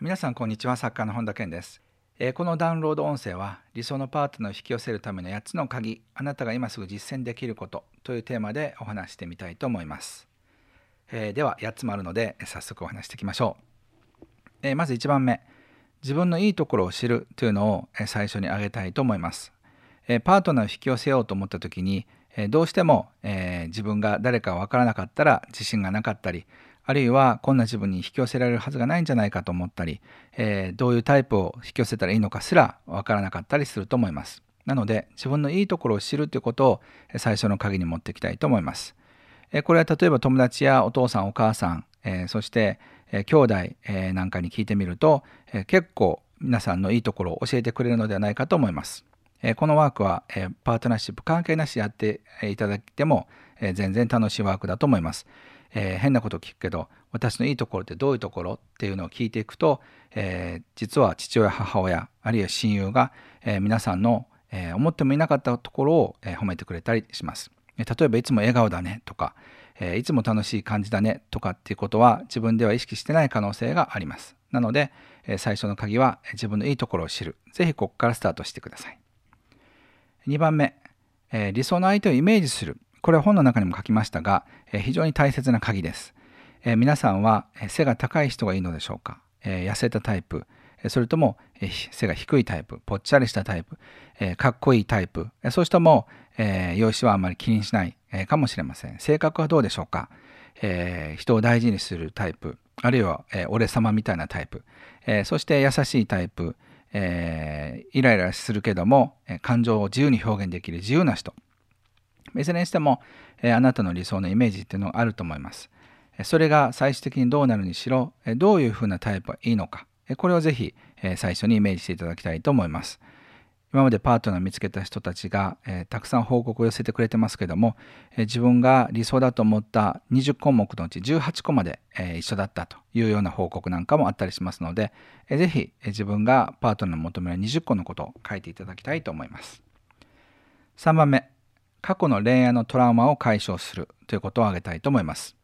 皆さんこんにちは。作家の本田健です。えこのダウンロード音声は理想のパートナーを引き寄せるための8つの鍵。あなたが今すぐ実践できることというテーマでお話してみたいと思います、えー、では8つもあるので早速お話していきましょう、えー、まず1番目。自分のいいところを知るというのを最初に挙げたいと思います、え、パートナーを引き寄せようと思った時にどうしても、え自分が誰か分からなかったら自信がなかったりあるいはこんな自分に引き寄せられるはずがないんじゃないかと思ったり、えー、どういうタイプを引き寄せたらいいのかすらわからなかったりすると思います。なので自分のいいところを知るということを最初の鍵に持っていきたいと思います。これは例えば友達やお父さんお母さん、えー、そして兄弟なんかに聞いてみると結構皆さんのいいところを教えてくれるのではないかと思います。このワークはパートナーシップ関係なしやっていただいても全然楽しいワークだと思います。えー、変なこと聞くけど私のいいところってどういうところっていうのを聞いていくと、えー、実は父親母親あるいは親友が、えー、皆さんの、え思ってもいなかったところを、え褒めてくれたりします。例えばいつも笑顔だねとか、えいつも楽しい感じだねとかっていうことは自分では意識してない可能性があります。なので、え最初の鍵は自分のいいところを知る。ぜひここからスタートしてください。2番目、え理想の相手をイメージする。これは本の中にも書きましたが、え非常に大切な鍵です。え皆さんは背が高い人がいいのでしょうか、え痩せたタイプ、それとも背が低いタイプ、ぽっちゃりしたタイプ、えかっこいいタイプ、そうしたも、え容姿はあまり気にしない、えかもしれません。性格はどうでしょうか、え人を大事にするタイプ、あるいは、え俺様みたいなタイプ、えそして優しいタイプ、えイライラするけども、感情を自由に表現できる自由な人、いずれにしても、えあなたの理想のイメージっていうのがあると思います。それが最終的にどうなるにしろ、どういうふうなタイプがいいのか、これをぜひ最初にイメージしていただきたいと思います。今までパートナーを見つけた人たちが、えたくさん報告を寄せてくれてますけども、え自分が理想だと思った20項目のうち18個まで、え一緒だったというような報告なんかもあったりしますので、えー、ぜひ、え自分がパートナーに求める20個のことを書いていただきたいと思います。3番目、過去の恋愛のトラウマを解消するということを挙げたいと思います。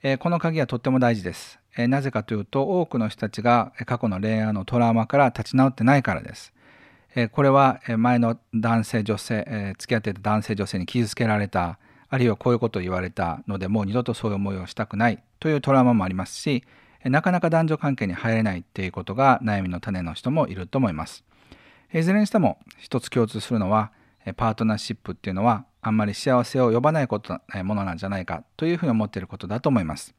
えこの鍵はとっても大事です。えなぜかというと多くの人たちが過去の恋愛のトラウマから立ち直ってないからです。えこれは前の男性女性、え付き合っていた男性女性に傷つけられたあるいはこういうことを言われたのでもう二度とそういう思いをしたくないというトラウマもありますしなかなか男女関係に入れないっていうことが悩みの種の人もいると思います。いずれにしても一つ共通するのはパートナーシップっていうのはあんまり幸せを呼ばないことものなんじゃないかというふうに思っていることだと思います。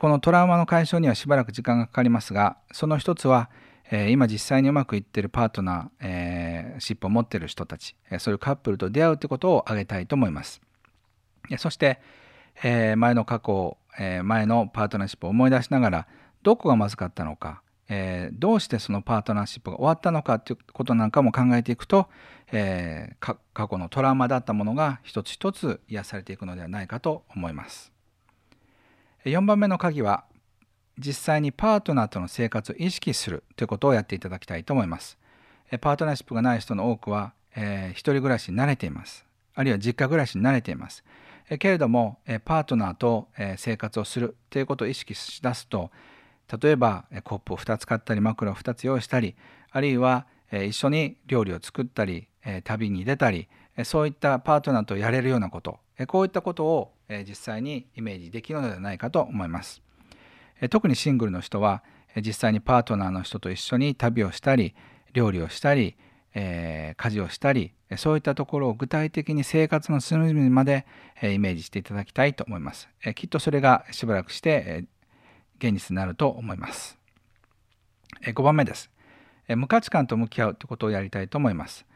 このトラウマの解消にはしばらく時間がかかりますがその一つは今実際にうまくいっているパートナーシップを持っている人たちそういうカップルと出会うということを挙げたいと思います。そして前の過去前のパートナーシップを思い出しながらどこがまずかったのかえー、どうしてそのパートナーシップが終わったのかということなんかも考えていくと、えー、過去のトラウマだったものが一つ一つ癒されていくのではないかと思います。4番目の鍵は実際にパートナーとの生活を意識するということをやっていただきたいと思います。パートナーシップがない人の多くは、えー、一人暮らしに慣れています。あるいは実家暮らしに慣れています。けれどもパートナーと生活をするということを意識しだすと例えばコップを2つ買ったり枕を2つ用意したりあるいは一緒に料理を作ったり旅に出たりそういったパートナーとやれるようなこと。こういったことを実際にイメージできるのではないかと思います。特にシングルの人は実際にパートナーの人と一緒に旅をしたり料理をしたり家事をしたりそういったところを具体的に生活の隅々までイメージしていただきたいと思います。きっとそれがしばらくして現実になると思います。5番目です。無価値観と向き合うということをやりたいと思います。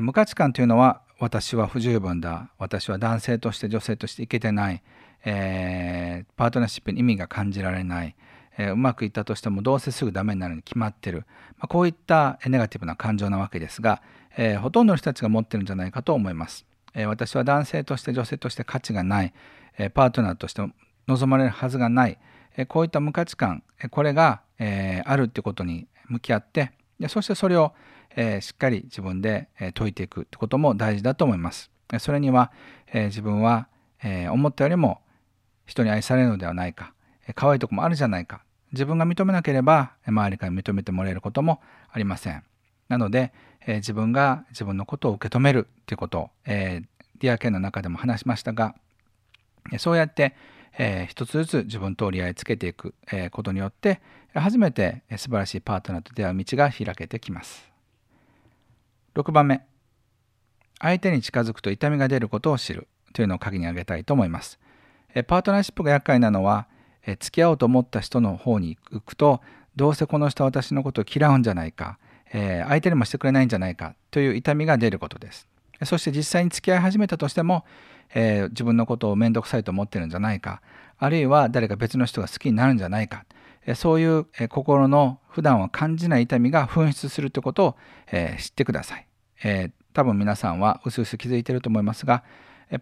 無価値観というのは私は不十分だ。私は男性として女性としていけてない、えー、パートナーシップに意味が感じられない、えー、うまくいったとしてもどうせすぐダメになるに決まってる、まあ、こういったネガティブな感情なわけですが、えー、ほとんどの人たちが持ってるんじゃないかと思います、え私は男性として女性として価値がない、えパートナーとして望まれるはずがない、こういった無価値観これがあるってことに向き合ってそしてそれをしっかり自分で解いていくってことも大事だと思います。それには自分は思ったよりも人に愛されるのではないか可愛いとこもあるじゃないか自分が認めなければ周りから認めてもらえることもありません。なので、自分が自分のことを受け止めるということを、えー、ディアケの中でも話しましたがそうやって、えー、一つずつ自分と折り合いつけていく、えー、ことによって初めて素晴らしいパートナーと出会う道が開けてきます。6番目相手に近づくと痛みが出ることを知るというのを鍵に挙げたいと思います。パートナーシップが厄介なのは付き合おうと思った人の方に行くとどうせこの人は私のことを嫌うんじゃないか、え相手にもしてくれないんじゃないかという痛みが出ることです。そして実際に付き合い始めたとしても、えー、自分のことを面倒くさいと思ってるんじゃないかあるいは誰か別の人が好きになるんじゃないか、えそういう、心の普段は感じない痛みが噴出するということを、え知ってください、え多分皆さんはうすうす気づいてると思いますが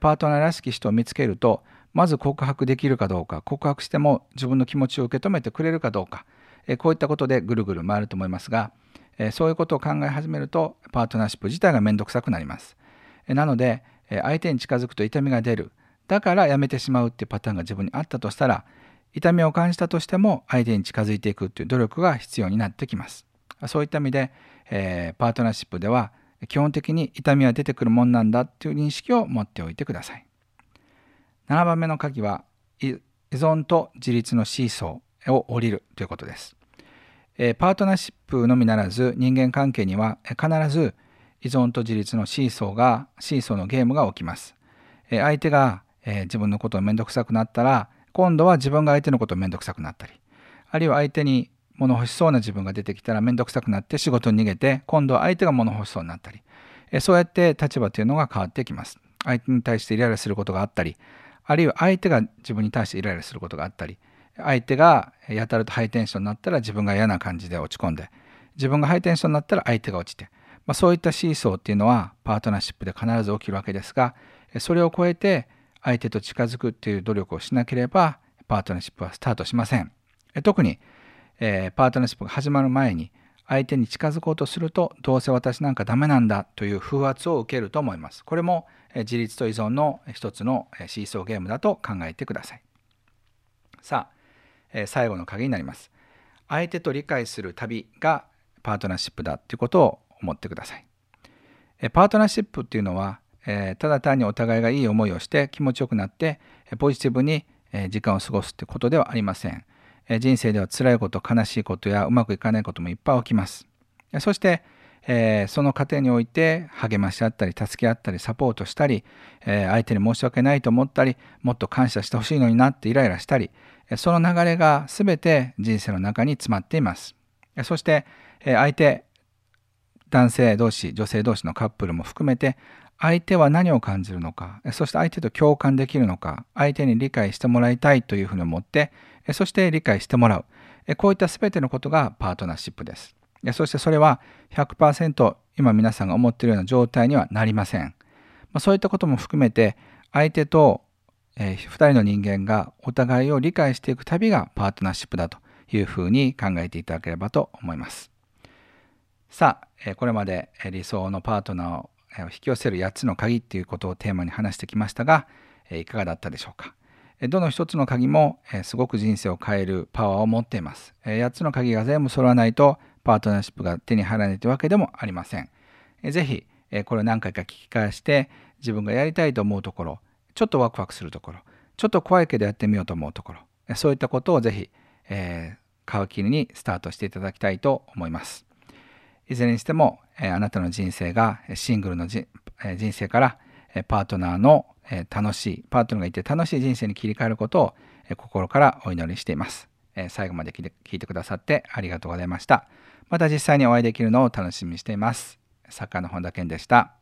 パートナーらしき人を見つけるとまず告白できるかどうか告白しても自分の気持ちを受け止めてくれるかどうかこういったことでぐるぐる回ると思いますがそういうことを考え始めるとパートナーシップ自体が面倒くさくなります。なので相手に近づくと痛みが出るだからやめてしまうっていうパターンが自分にあったとしたら痛みを感じたとしても相手に近づいていくっていう努力が必要になってきますそういった意味で、えー、パートナーシップでは基本的に痛みは出てくるもんなんだっていう認識を持っておいてください。7番目の鍵は依存と自立のシーソーを降りるということですえ。パートナーシップのみならず人間関係には必ず依存と自立のシーソーがシーソーのゲームが起きます。え相手がえ自分のことを面倒くさくなったら今度は自分が相手のことを面倒くさくなったりあるいは相手に物欲しそうな自分が出てきたら面倒くさくなって仕事に逃げて今度は相手が物欲しそうになったりえそうやって立場というのが変わってきます相手に対してイライラすることがあったりあるいは相手が自分に対してイライラすることがあったり相手がやたらとハイテンションになったら自分が嫌な感じで落ち込んで自分がハイテンションになったら相手が落ちて、まあ、そういったシーソーっていうのはパートナーシップで必ず起きるわけですがそれを超えて相手と近づくっていう努力をしなければパートナーシップはスタートしません特にえー、パートナーシップが始まる前に相手に近づこうとするとどうせ私なんかダメなんだという風圧を受けると思います。これも自立と依存の一つのシーソーゲームだと考えてください。さあ、最後の鍵になります。相手と理解する旅がパートナーシップだということを思ってください。パートナーシップっていうのはただ単にお互いがいい思いをして気持ちよくなってポジティブに時間を過ごすってことではありません。人生では辛いこと悲しいことやうまくいかないこともいっぱい起きますそして、え、その過程において励まし合ったり助け合ったりサポートしたり、え、相手に申し訳ないと思ったりもっと感謝してほしいのになってイライラしたりその流れが全て人生の中に詰まっていますそして相手男性同士女性同士のカップルも含めて相手は何を感じるのかそして相手と共感できるのか相手に理解してもらいたいというふうに思ってそして理解してもらう。こういった全てのことがパートナーシップです。そしてそれは100%今皆さんが思っているような状態にはなりません。そういったことも含めて相手と2人の人間がお互いを理解していく旅がパートナーシップだというふうに考えていただければと思います。さあ、これまで理想のパートナーを引き寄せる8つの鍵っていうことをテーマに話してきましたが、いかがだったでしょうか？どの一つの鍵もすごく人生を変えるパワーを持っています。8つの鍵が全部揃わないとパートナーシップが手に入らないというわけでもありません。ぜひこれを何回か聞き返して自分がやりたいと思うところ、ちょっとワクワクするところ、ちょっと怖いけどやってみようと思うところ、そういったことをぜひ、えー、皮切りにスタートしていただきたいと思います。いずれにしても、あなたの人生がシングルの人生からパートナーのえ楽しい、パートナーがいて楽しい人生に切り替えることを、え心からお祈りしています。え最後まで聞いてくださってありがとうございました。また実際にお会いできるのを楽しみにしています。作家の本田健でした。